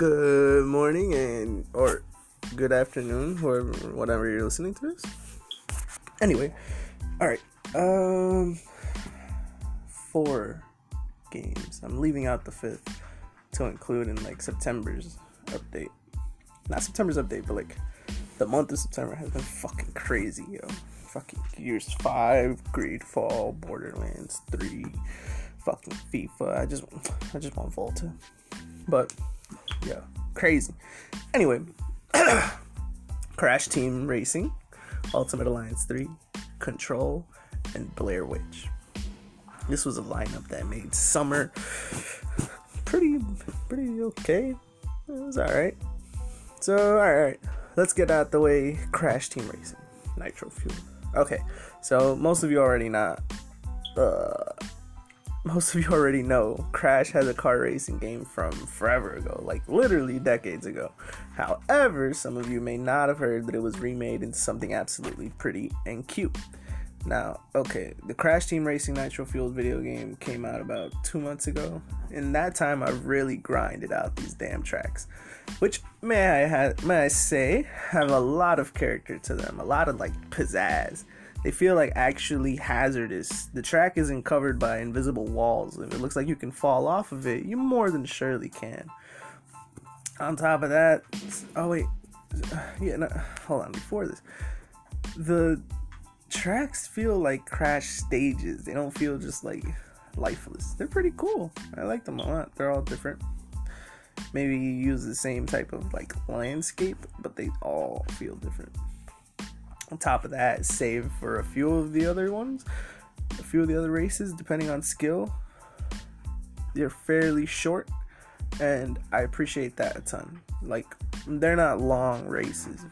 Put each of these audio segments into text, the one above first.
good morning and or good afternoon, whoever, whatever you're listening to this. Anyway, all right. Um, four games. I'm leaving out the fifth to include in like September's update. Not September's update, but like the month of September has been fucking crazy, yo. Fucking Gears Five, Greedfall, Borderlands Three, fucking FIFA. I just, I just want Volta, but yeah, crazy. Anyway, Crash Team Racing, Ultimate Alliance 3, Control, and Blair Witch. This was a lineup that made summer pretty pretty okay. It was alright. So alright, let's get out the way. Crash Team Racing, Nitro Fuel. Okay, so most of you already not uh most of you already know Crash has a car racing game from forever ago, like literally decades ago. However, some of you may not have heard that it was remade into something absolutely pretty and cute. Now, okay, the Crash Team Racing Nitro Fueled video game came out about two months ago. In that time, I really grinded out these damn tracks, which may I ha- may I say have a lot of character to them, a lot of like pizzazz they feel like actually hazardous. The track isn't covered by invisible walls. If it looks like you can fall off of it, you more than surely can. On top of that, oh wait, yeah, no, hold on. Before this, the tracks feel like crash stages. They don't feel just like lifeless. They're pretty cool. I like them a lot. They're all different. Maybe you use the same type of like landscape, but they all feel different. On top of that, save for a few of the other ones, a few of the other races, depending on skill. They're fairly short, and I appreciate that a ton. Like, they're not long races.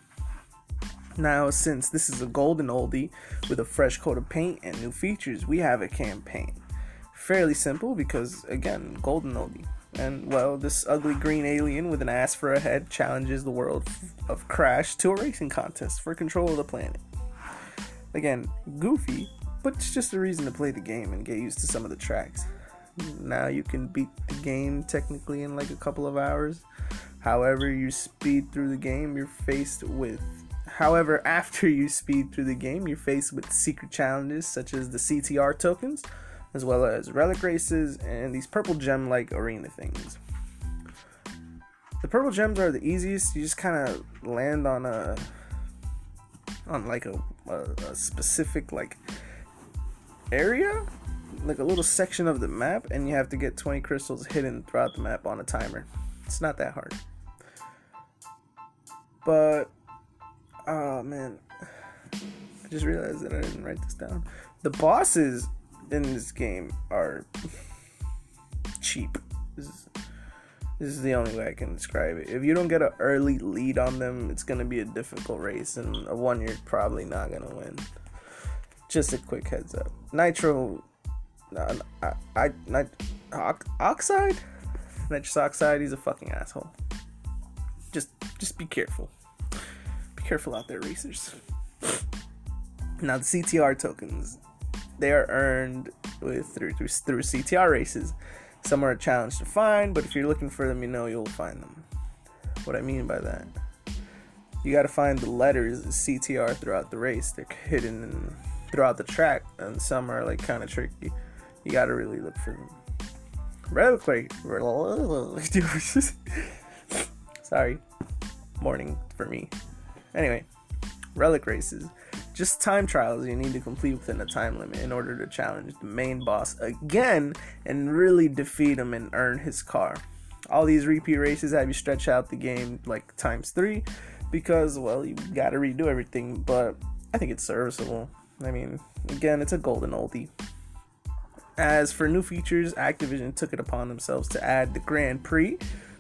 Now, since this is a golden oldie with a fresh coat of paint and new features, we have a campaign. Fairly simple because, again, golden oldie. And well, this ugly green alien with an ass for a head challenges the world of Crash to a racing contest for control of the planet. Again, goofy, but it's just a reason to play the game and get used to some of the tracks. Now you can beat the game technically in like a couple of hours. However, you speed through the game, you're faced with. However, after you speed through the game, you're faced with secret challenges such as the CTR tokens, as well as relic races and these purple gem like arena things. The purple gems are the easiest. You just kind of land on a on like a, a, a specific like area, like a little section of the map, and you have to get 20 crystals hidden throughout the map on a timer. It's not that hard. But oh man, I just realized that I didn't write this down. The bosses in this game are cheap. This is, this is the only way I can describe it. If you don't get an early lead on them, it's gonna be a difficult race, and a one you're probably not gonna win. Just a quick heads up. Nitro, uh, I, I, oxide, Nitros Oxide. He's a fucking asshole. Just, just be careful. Be careful out there, racers. Now the CTR tokens they are earned with through, through through CTR races. Some are a challenge to find, but if you're looking for them, you know you'll find them. What I mean by that, you got to find the letters CTR throughout the race. They're hidden in, throughout the track, and some are like kind of tricky. You got to really look for them. Relic Sorry, morning for me. Anyway, relic races just time trials you need to complete within a time limit in order to challenge the main boss again and really defeat him and earn his car. All these repeat races have you stretch out the game like times three because, well, you gotta redo everything, but I think it's serviceable. I mean, again, it's a golden oldie. As for new features, Activision took it upon themselves to add the Grand Prix,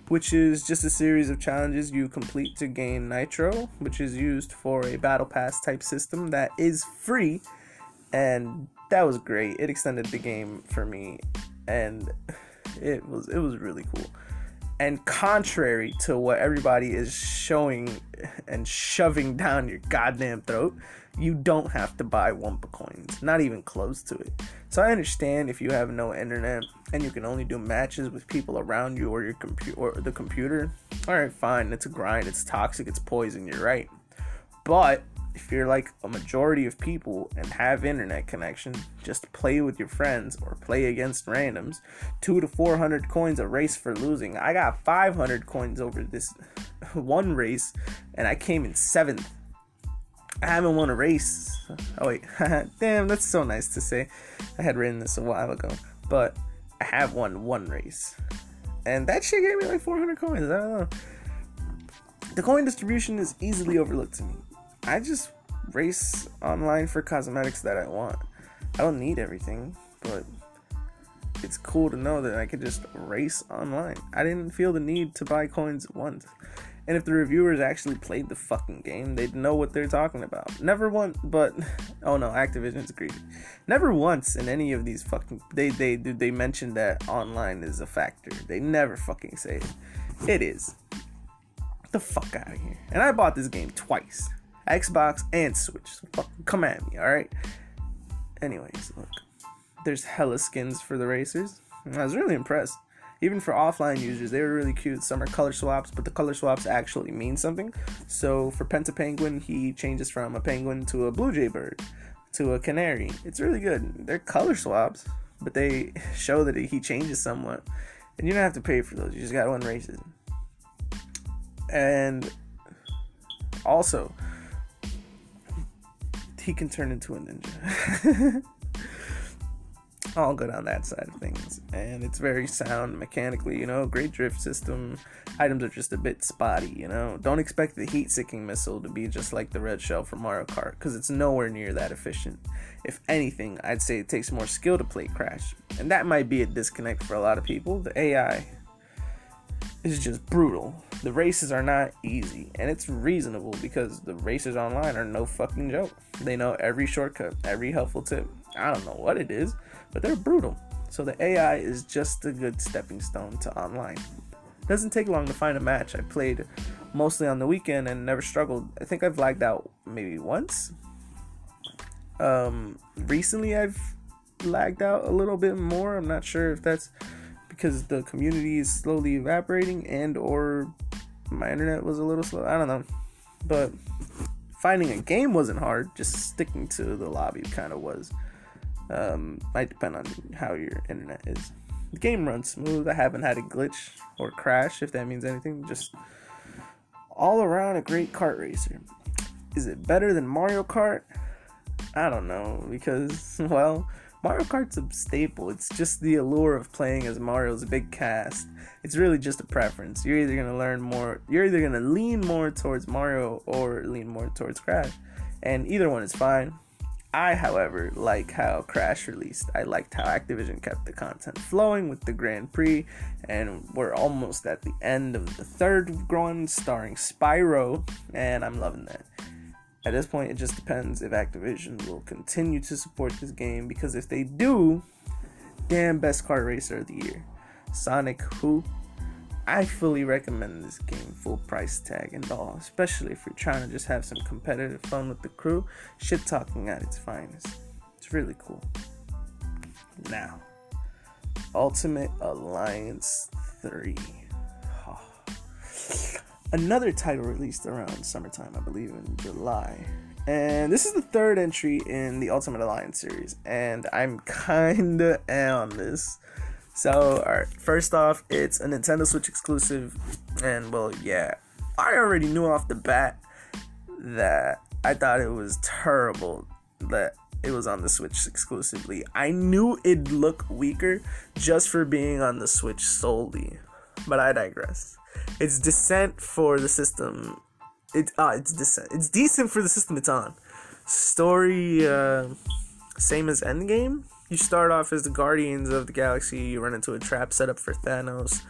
which is just a series of challenges you complete to gain Nitro, which is used for a Battle Pass type system that is free. And that was great. It extended the game for me, and it was it was really cool. And contrary to what everybody is showing and shoving down your goddamn throat, you don't have to buy Wumpa coins, not even close to it. So I understand if you have no internet and you can only do matches with people around you or your computer or the computer. All right, fine, it's a grind, it's toxic, it's poison. You're right, but if you're like a majority of people and have internet connection, just play with your friends or play against randoms. Two to four hundred coins a race for losing. I got five hundred coins over this one race, and I came in seventh. I haven't won a race. Oh wait, damn, that's so nice to say. I had written this a while ago, but I have won one race, and that shit gave me like 400 coins. I don't know. The coin distribution is easily overlooked to me. I just race online for cosmetics that I want. I don't need everything, but it's cool to know that I could just race online. I didn't feel the need to buy coins once. And if the reviewers actually played the fucking game, they'd know what they're talking about. Never once, but oh no, Activision's greedy. Never once in any of these fucking they they they mention that online is a factor. They never fucking say it. It is. Get the fuck out of here. And I bought this game twice. Xbox and Switch. So come at me, alright? Anyways, look. There's hella skins for the racers. I was really impressed. Even for offline users, they were really cute. Some are color swaps, but the color swaps actually mean something. So for Penta Penguin, he changes from a penguin to a blue jay bird to a canary. It's really good. They're color swaps, but they show that he changes somewhat. And you don't have to pay for those. You just got one races. And also, he can turn into a ninja. All good on that side of things. And it's very sound mechanically, you know, great drift system. Items are just a bit spotty, you know. Don't expect the heat seeking missile to be just like the red shell from Mario Kart, because it's nowhere near that efficient. If anything, I'd say it takes more skill to play Crash. And that might be a disconnect for a lot of people. The AI is just brutal. The races are not easy, and it's reasonable because the races online are no fucking joke. They know every shortcut, every helpful tip. I don't know what it is, but they're brutal. So the AI is just a good stepping stone to online. It doesn't take long to find a match. I played mostly on the weekend and never struggled. I think I've lagged out maybe once. Um, recently I've lagged out a little bit more. I'm not sure if that's because the community is slowly evaporating and or my internet was a little slow. I don't know. But finding a game wasn't hard. Just sticking to the lobby kind of was. Um, might depend on how your internet is. The game runs smooth. I haven't had a glitch or crash, if that means anything. Just all around a great kart racer. Is it better than Mario Kart? I don't know because well, Mario Kart's a staple. It's just the allure of playing as Mario's big cast. It's really just a preference. You're either gonna learn more, you're either gonna lean more towards Mario or lean more towards Crash, and either one is fine. I, however, like how Crash released. I liked how Activision kept the content flowing with the Grand Prix, and we're almost at the end of the third one starring Spyro, and I'm loving that. At this point, it just depends if Activision will continue to support this game because if they do, damn best car racer of the year. Sonic Who? I fully recommend this game, full price tag and all, especially if you're trying to just have some competitive fun with the crew. Shit talking at its finest. It's really cool. Now, Ultimate Alliance 3. Oh another title released around summertime, I believe in July. And this is the third entry in the Ultimate Alliance series, and I'm kinda on this. So, alright, first off, it's a Nintendo Switch exclusive, and well, yeah, I already knew off the bat that I thought it was terrible that it was on the Switch exclusively. I knew it'd look weaker just for being on the Switch solely, but I digress. It's decent for the system. It ah, it's decent. It's decent for the system it's on. Story, uh, same as Endgame. You start off as the Guardians of the Galaxy. You run into a trap set up for Thanos,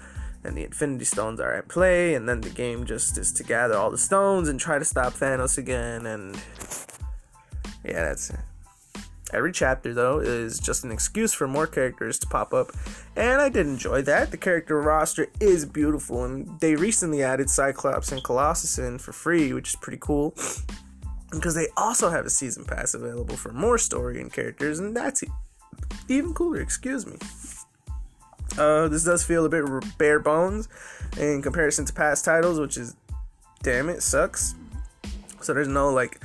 and the Infinity Stones are at play. And then the game just is to gather all the stones and try to stop Thanos again. And yeah, that's it. Every chapter, though, is just an excuse for more characters to pop up, and I did enjoy that. The character roster is beautiful, and they recently added Cyclops and Colossus in for free, which is pretty cool. Because they also have a season pass available for more story and characters, and that's even cooler, excuse me. Uh, this does feel a bit bare bones in comparison to past titles, which is damn it, sucks. So there's no like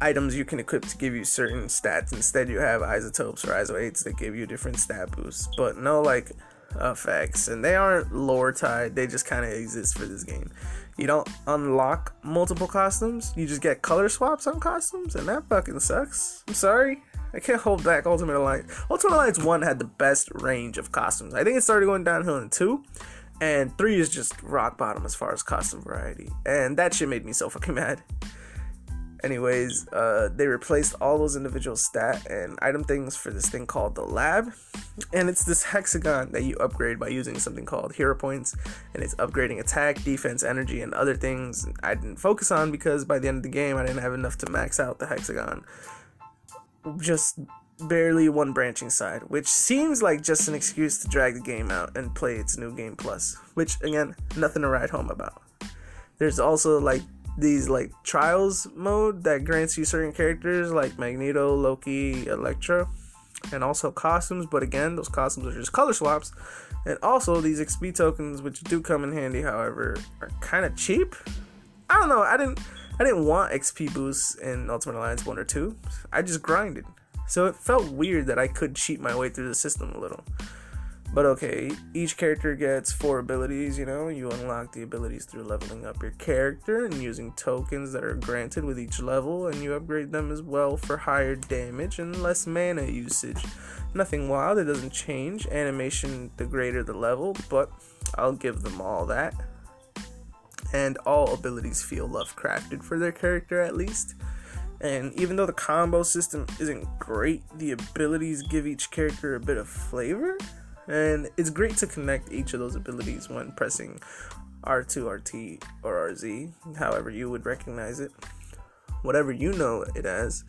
items you can equip to give you certain stats. Instead, you have isotopes or iso that give you different stat boosts, but no like effects. And they aren't lore tied, they just kind of exist for this game. You don't unlock multiple costumes, you just get color swaps on costumes, and that fucking sucks. I'm sorry. I can't hold back Ultimate Alliance. Ultimate Alliance 1 had the best range of costumes. I think it started going downhill in 2, and 3 is just rock bottom as far as costume variety. And that shit made me so fucking mad. Anyways, uh, they replaced all those individual stat and item things for this thing called the lab. And it's this hexagon that you upgrade by using something called hero points. And it's upgrading attack, defense, energy, and other things I didn't focus on because by the end of the game I didn't have enough to max out the hexagon. Just barely one branching side, which seems like just an excuse to drag the game out and play its new game plus. Which, again, nothing to write home about. There's also like these like trials mode that grants you certain characters like Magneto, Loki, Elektra, and also costumes. But again, those costumes are just color swaps. And also these XP tokens, which do come in handy, however, are kind of cheap. I don't know. I didn't. I didn't want XP boosts in Ultimate Alliance 1 or 2. I just grinded. So it felt weird that I could cheat my way through the system a little. But okay, each character gets four abilities, you know. You unlock the abilities through leveling up your character and using tokens that are granted with each level, and you upgrade them as well for higher damage and less mana usage. Nothing wild, it doesn't change. Animation the greater the level, but I'll give them all that. And all abilities feel love crafted for their character at least. And even though the combo system isn't great, the abilities give each character a bit of flavor and it's great to connect each of those abilities when pressing R2, RT, or RZ, however you would recognize it, whatever you know it as.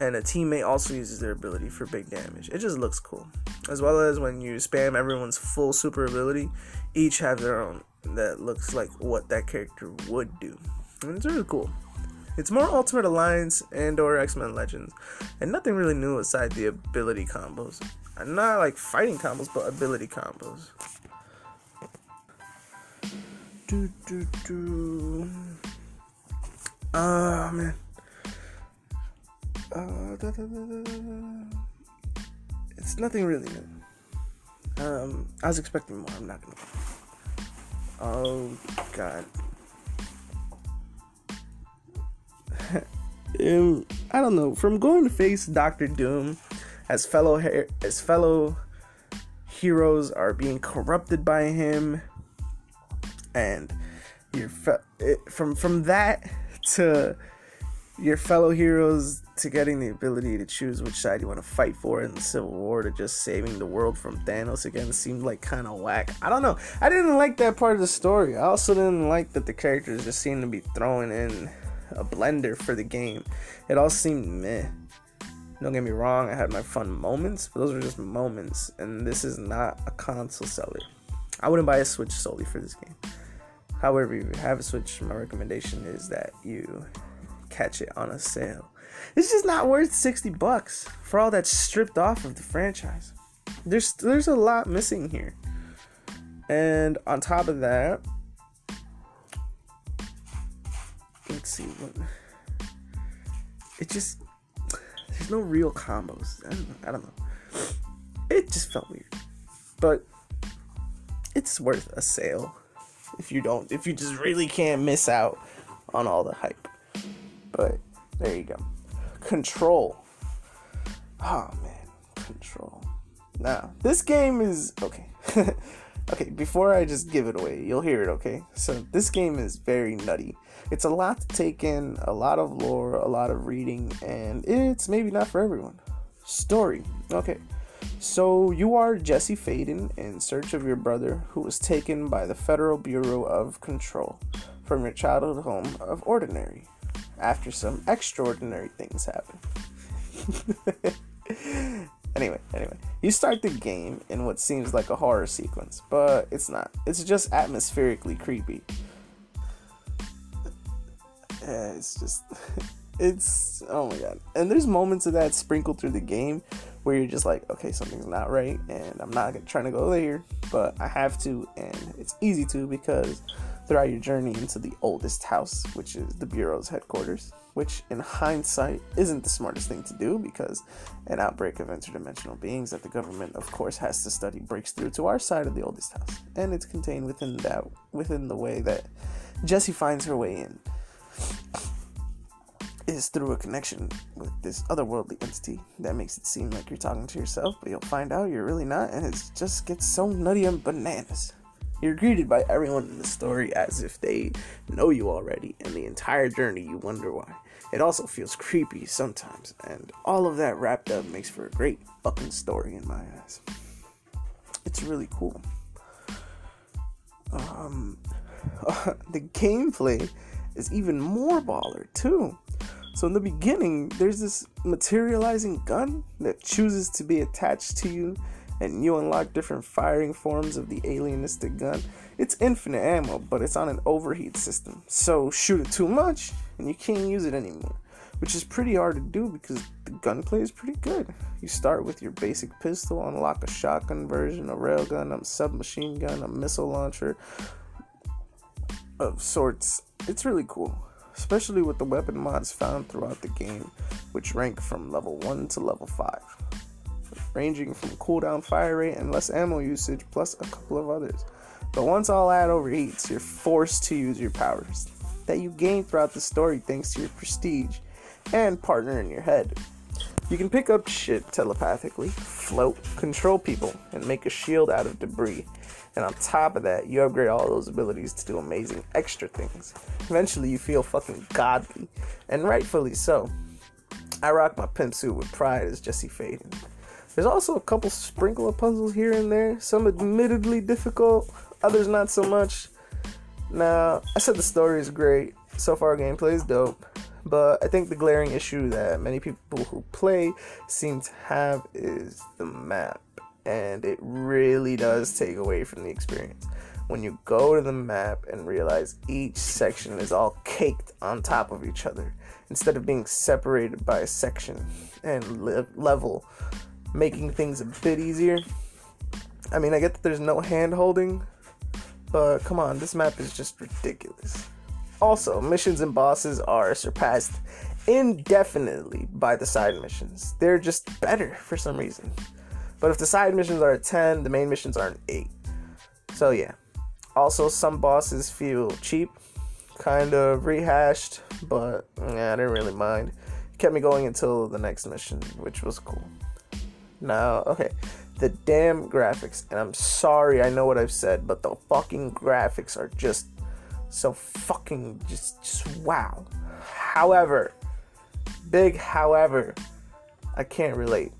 And a teammate also uses their ability for big damage. It just looks cool. As well as when you spam everyone's full super ability, each have their own that looks like what that character would do. And it's really cool. It's more Ultimate Alliance and or X-Men Legends, and nothing really new aside the ability combos. Not like fighting combos, but ability combos. Do do do. Oh man. Uh, da, da, da, it's nothing really new. Um, I was expecting more. I'm not gonna. Oh god. I don't know. From going to face Doctor Doom as fellow as fellow heroes are being corrupted by him and your fe- from from that to your fellow heroes to getting the ability to choose which side you want to fight for in the Civil War to just saving the world from Thanos again seemed like kind of whack. I don't know. I didn't like that part of the story. I also didn't like that the characters just seemed to be throwing in a blender for the game. It all seemed meh. Don't get me wrong, I had my fun moments, but those were just moments, and this is not a console seller. I wouldn't buy a Switch solely for this game. However, if you have a Switch, my recommendation is that you catch it on a sale. It's just not worth 60 bucks for all that's stripped off of the franchise. There's there's a lot missing here. And on top of that, let's see what it just there's no real combos. I don't, I don't know. It just felt weird, but it's worth a sale if you don't if you just really can't miss out on all the hype. But there you go. Control. Oh man, control. Now, this game is okay. okay, before I just give it away, you'll hear it, okay? So, this game is very nutty it's a lot to take in, a lot of lore, a lot of reading, and it's maybe not for everyone. Story. Okay. So you are Jesse Faden in search of your brother who was taken by the Federal Bureau of Control from your childhood home of Ordinary after some extraordinary things happen. anyway, anyway, you start the game in what seems like a horror sequence, but it's not. It's just atmospherically creepy. Yeah, it's just it's oh my god. And there's moments of that sprinkled through the game where you're just like, okay, something's not right, and I'm not trying to go there, but I have to, and it's easy to because throughout your journey into the oldest house, which is the Bureau's headquarters, which in hindsight isn't the smartest thing to do because an outbreak of interdimensional beings that the government, of course, has to study breaks through to our side of the oldest house, and it's contained within that within the way that Jesse finds her way in is through a connection with this otherworldly entity that makes it seem like you're talking to yourself, but you'll find out you're really not, and it just gets so nutty and bananas. You're greeted by everyone in the story as if they know you already, and the entire journey you wonder why. It also feels creepy sometimes, and all of that wrapped up makes for a great fucking story in my eyes. It's really cool. Um, the gameplay is even more baller too. So in the beginning, there's this materializing gun that chooses to be attached to you, and you unlock different firing forms of the alienistic gun. It's infinite ammo, but it's on an overheat system. So shoot it too much, and you can't use it anymore. Which is pretty hard to do because the gunplay is pretty good. You start with your basic pistol, unlock a shotgun version, a railgun, a submachine gun, a missile launcher of sorts. It's really cool especially with the weapon mods found throughout the game, which rank from level 1 to level 5, ranging from cooldown fire rate and less ammo usage, plus a couple of others. But once all that overheats, you're forced to use your powers that you gain throughout the story thanks to your prestige and partner in your head. You can pick up shit telepathically, float, control people, and make a shield out of debris and on top of that, you upgrade all those abilities to do amazing extra things. Eventually, you feel fucking godly, and rightfully so. I rock my pimp suit with pride as Jesse Faden. There's also a couple sprinkle of puzzles here and there, some admittedly difficult, others not so much. Now, I said the story is great, so far gameplay is dope, but I think the glaring issue that many people who play seem to have is the map and it really does take away from the experience. When you go to the map and realize each section is all caked on top of each other instead of being separated by a section and le- level, making things a bit easier. I mean, I get that there's no hand holding, but come on, this map is just ridiculous. Also, missions and bosses are surpassed indefinitely by the side missions. They're just better for some reason. But if the side missions are a 10, the main missions are an 8. So yeah. Also, some bosses feel cheap, kind of rehashed, but yeah, I didn't really mind. It kept me going until the next mission, which was cool. Now, okay, the damn graphics, and I'm sorry, I know what I've said, but the fucking graphics are just so fucking just, just wow. However, big however, I can't relate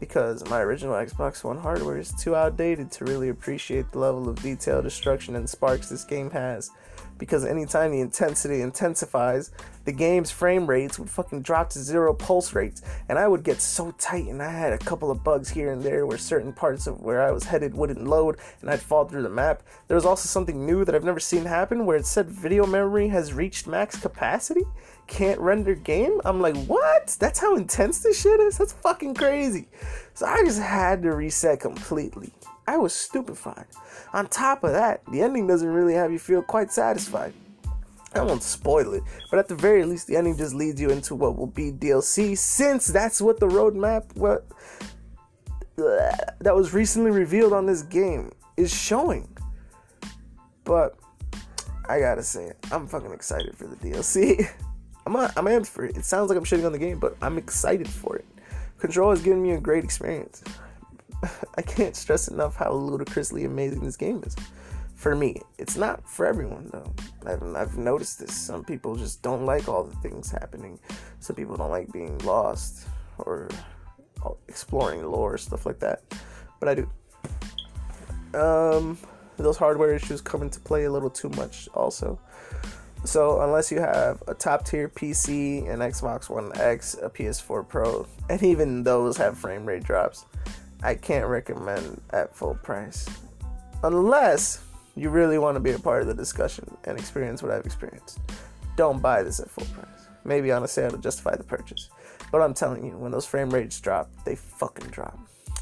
because my original Xbox One hardware is too outdated to really appreciate the level of detail, destruction, and sparks this game has. Because anytime the intensity intensifies, the game's frame rates would fucking drop to zero pulse rates, and I would get so tight, and I had a couple of bugs here and there where certain parts of where I was headed wouldn't load, and I'd fall through the map. There was also something new that I've never seen happen where it said video memory has reached max capacity, can't render game. I'm like, what? That's how intense this shit is? That's fucking crazy. So I just had to reset completely. I was stupefied. On top of that, the ending doesn't really have you feel quite satisfied. I won't spoil it, but at the very least, the ending just leads you into what will be DLC, since that's what the roadmap what that was recently revealed on this game is showing. But I gotta say, I'm fucking excited for the DLC. I'm I'm amped for it. It sounds like I'm shitting on the game, but I'm excited for it. Control has given me a great experience. I can't stress enough how ludicrously amazing this game is. For me, it's not for everyone though. I've, I've noticed this. Some people just don't like all the things happening. Some people don't like being lost or exploring lore, stuff like that. But I do. Um, those hardware issues come into play a little too much also. So unless you have a top tier PC, an Xbox One X, a PS4 Pro, and even those have frame rate drops, I can't recommend at full price. Unless you really want to be a part of the discussion and experience what I've experienced. Don't buy this at full price. Maybe on a sale to justify the purchase. But I'm telling you, when those frame rates drop, they fucking drop.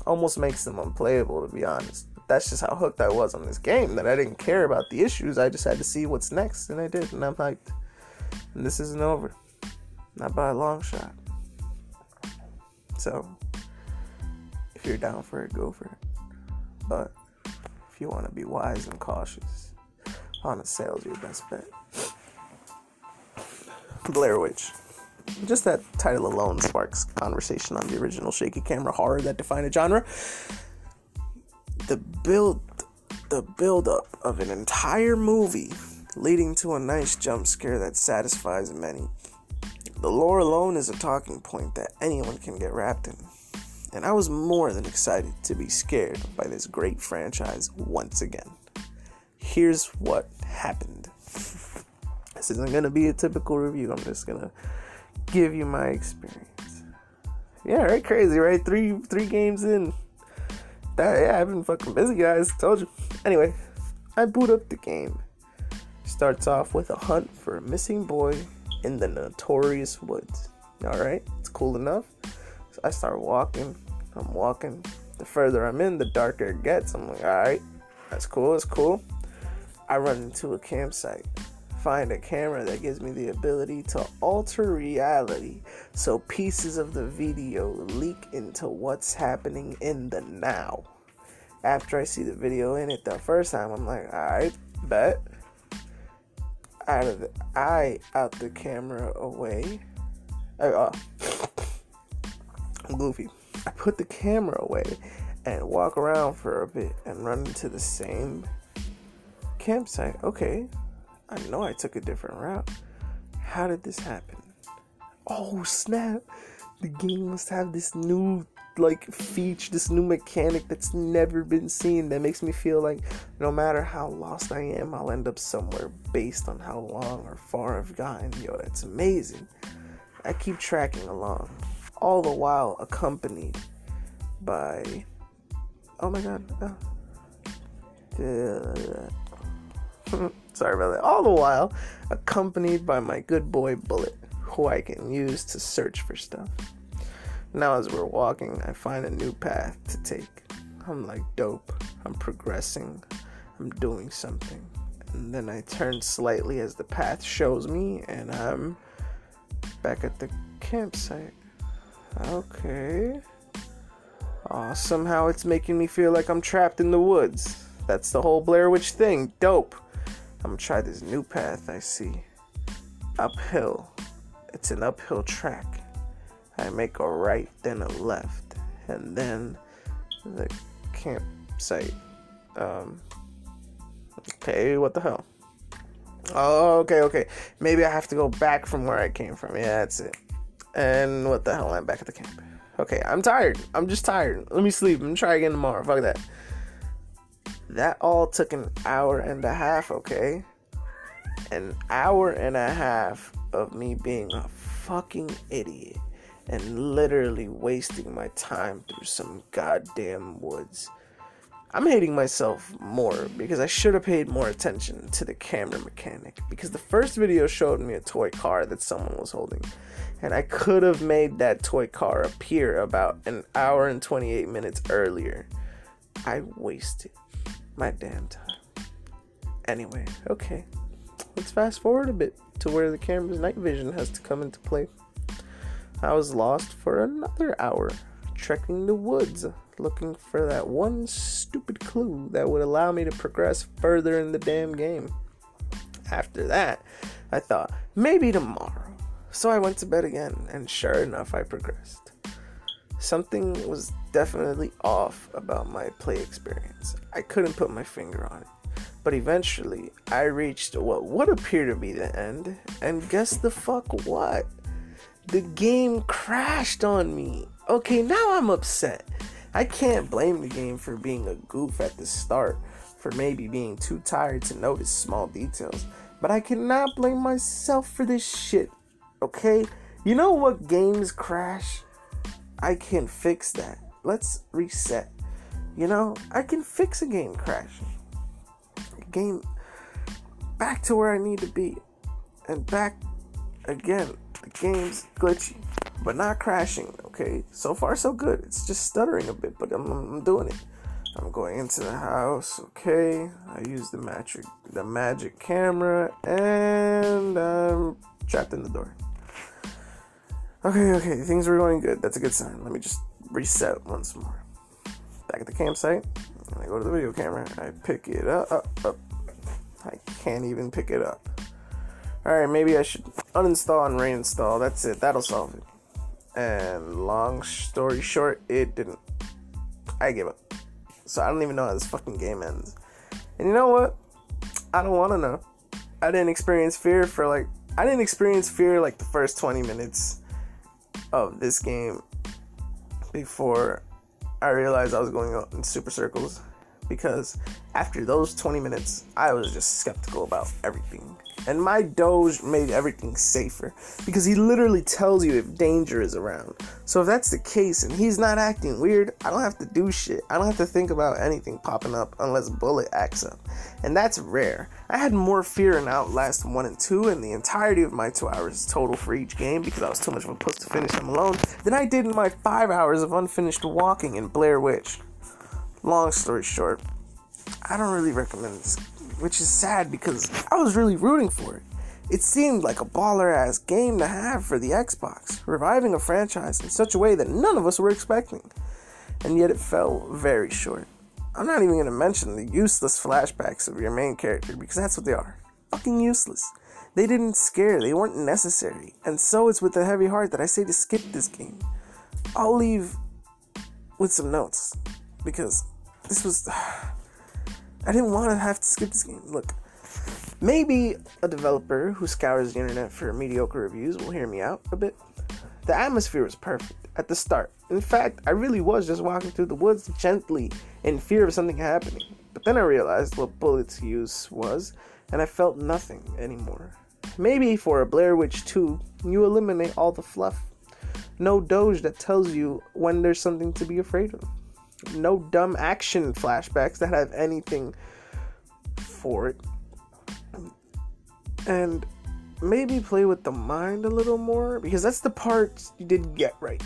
Almost makes them unplayable, to be honest that's just how hooked I was on this game that I didn't care about the issues. I just had to see what's next, and I did, and I'm hyped. And this isn't over, not by a long shot. So, if you're down for it, go for it. But if you want to be wise and cautious, on a sale's your best bet. Blair Witch. Just that title alone sparks conversation on the original shaky camera horror that defined a genre the build the build up of an entire movie leading to a nice jump scare that satisfies many. The lore alone is a talking point that anyone can get wrapped in. And I was more than excited to be scared by this great franchise once again. Here's what happened. This isn't going to be a typical review. I'm just going to give you my experience. Yeah, right crazy, right? 3 3 games in that, yeah, I've been fucking busy, guys. Told you. Anyway, I boot up the game. Starts off with a hunt for a missing boy in the notorious woods. Alright, it's cool enough. So I start walking. I'm walking. The further I'm in, the darker it gets. I'm like, alright, that's cool, that's cool. I run into a campsite find a camera that gives me the ability to alter reality so pieces of the video leak into what's happening in the now. After I see the video in it the first time, I'm like, alright, bet. Out of the eye, out the camera away. I, uh, I'm goofy. I put the camera away and walk around for a bit and run into the same campsite. Okay, I know I took a different route. How did this happen? Oh snap! The game must have this new like feature, this new mechanic that's never been seen that makes me feel like no matter how lost I am, I'll end up somewhere based on how long or far I've gotten. Yo, that's amazing. I keep tracking along, all the while accompanied by. Oh my god. Sorry about that. All the while, accompanied by my good boy Bullet, who I can use to search for stuff. Now, as we're walking, I find a new path to take. I'm like, dope. I'm progressing. I'm doing something. And then I turn slightly as the path shows me, and I'm back at the campsite. Okay. Aw, somehow it's making me feel like I'm trapped in the woods. That's the whole Blair Witch thing. Dope. I'm gonna try this new path I see. Uphill. It's an uphill track. I make a right, then a left, and then the campsite. Um, okay, what the hell? Oh, okay, okay. Maybe I have to go back from where I came from. Yeah, that's it. And what the hell? I'm back at the camp. Okay, I'm tired. I'm just tired. Let me sleep. I'm try again tomorrow. Fuck that. That all took an hour and a half, okay? An hour and a half of me being a fucking idiot and literally wasting my time through some goddamn woods. I'm hating myself more because I should have paid more attention to the camera mechanic because the first video showed me a toy car that someone was holding and I could have made that toy car appear about an hour and 28 minutes earlier. I wasted my damn time. Anyway, okay. Let's fast forward a bit to where the camera's night vision has to come into play. I was lost for another hour, trekking the woods, looking for that one stupid clue that would allow me to progress further in the damn game. After that, I thought, maybe tomorrow. So I went to bed again, and sure enough, I progressed. Something was definitely off about my play experience. I couldn't put my finger on it. But eventually, I reached what would appear to be the end, and guess the fuck what? The game crashed on me. Okay, now I'm upset. I can't blame the game for being a goof at the start, for maybe being too tired to notice small details. but I cannot blame myself for this shit. Okay? You know what games crash? I can fix that. Let's reset. You know, I can fix a game crash. Game back to where I need to be. And back again. The game's glitchy, but not crashing, okay? So far, so good. It's just stuttering a bit, but I'm, I'm doing it. I'm going into the house, okay? I use the magic the magic camera and I'm trapped in the door. Okay, okay, things are going good. That's a good sign. Let me just reset once more. Back at the campsite, I go to the video camera. I pick it up, up, up. I can't even pick it up. Alright, maybe I should uninstall and reinstall. That's it. That'll solve it. And long story short, it didn't. I gave up. So I don't even know how this fucking game ends. And you know what? I don't want to know. I didn't experience fear for like I didn't experience fear like the first 20 minutes of this game before I realized I was going in super circles because after those 20 minutes I was just skeptical about everything. And my Doge made everything safer because he literally tells you if danger is around. So if that's the case and he's not acting weird, I don't have to do shit. I don't have to think about anything popping up unless Bullet acts up. And that's rare. I had more fear in Outlast 1 and 2 in the entirety of my 2 hours total for each game because I was too much of a puss to finish them alone than I did in my 5 hours of unfinished walking in Blair Witch. Long story short, I don't really recommend this which is sad because I was really rooting for it. It seemed like a baller ass game to have for the Xbox, reviving a franchise in such a way that none of us were expecting. And yet it fell very short. I'm not even to mention the useless flashbacks of your main character because that's what they are. Fucking useless. They didn't scare, they weren't necessary. And so it's with a heavy heart that I say to skip this game. I'll leave with some notes because this was. I didn't want to have to skip this game. Look, maybe a developer who scours the internet for mediocre reviews will hear me out a bit. The atmosphere was perfect at the start. In fact, I really was just walking through the woods gently in fear of something happening. But then I realized what Bullet's use was, and I felt nothing anymore. Maybe for a Blair Witch 2, you eliminate all the fluff. No doge that tells you when there's something to be afraid of no dumb action flashbacks that have anything for it. And maybe play with the mind a little more because that's the part you didn't get right.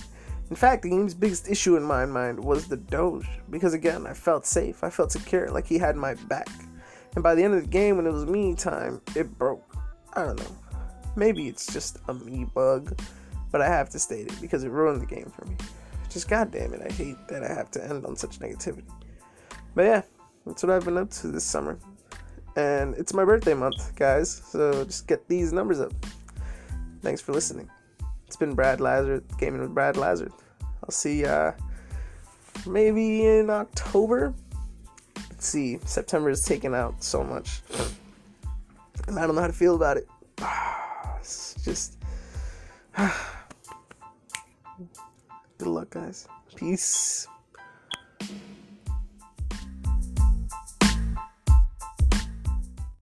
In fact, the game's biggest issue in my mind was the Doge because again, I felt safe, I felt secure, like he had my back. And by the end of the game, when it was me time, it broke. I don't know. Maybe it's just a me bug, but I have to state it because it ruined the game for me. Just goddamn it, I hate that I have to end on such negativity. But yeah, that's what I've been up to this summer. And it's my birthday month, guys, so just get these numbers up. Thanks for listening. It's been Brad Lazard, gaming with Brad Lazard. I'll see uh maybe in October. Let's see, September is taking out so much. And I don't know how to feel about it. It's just Good luck, guys. Peace.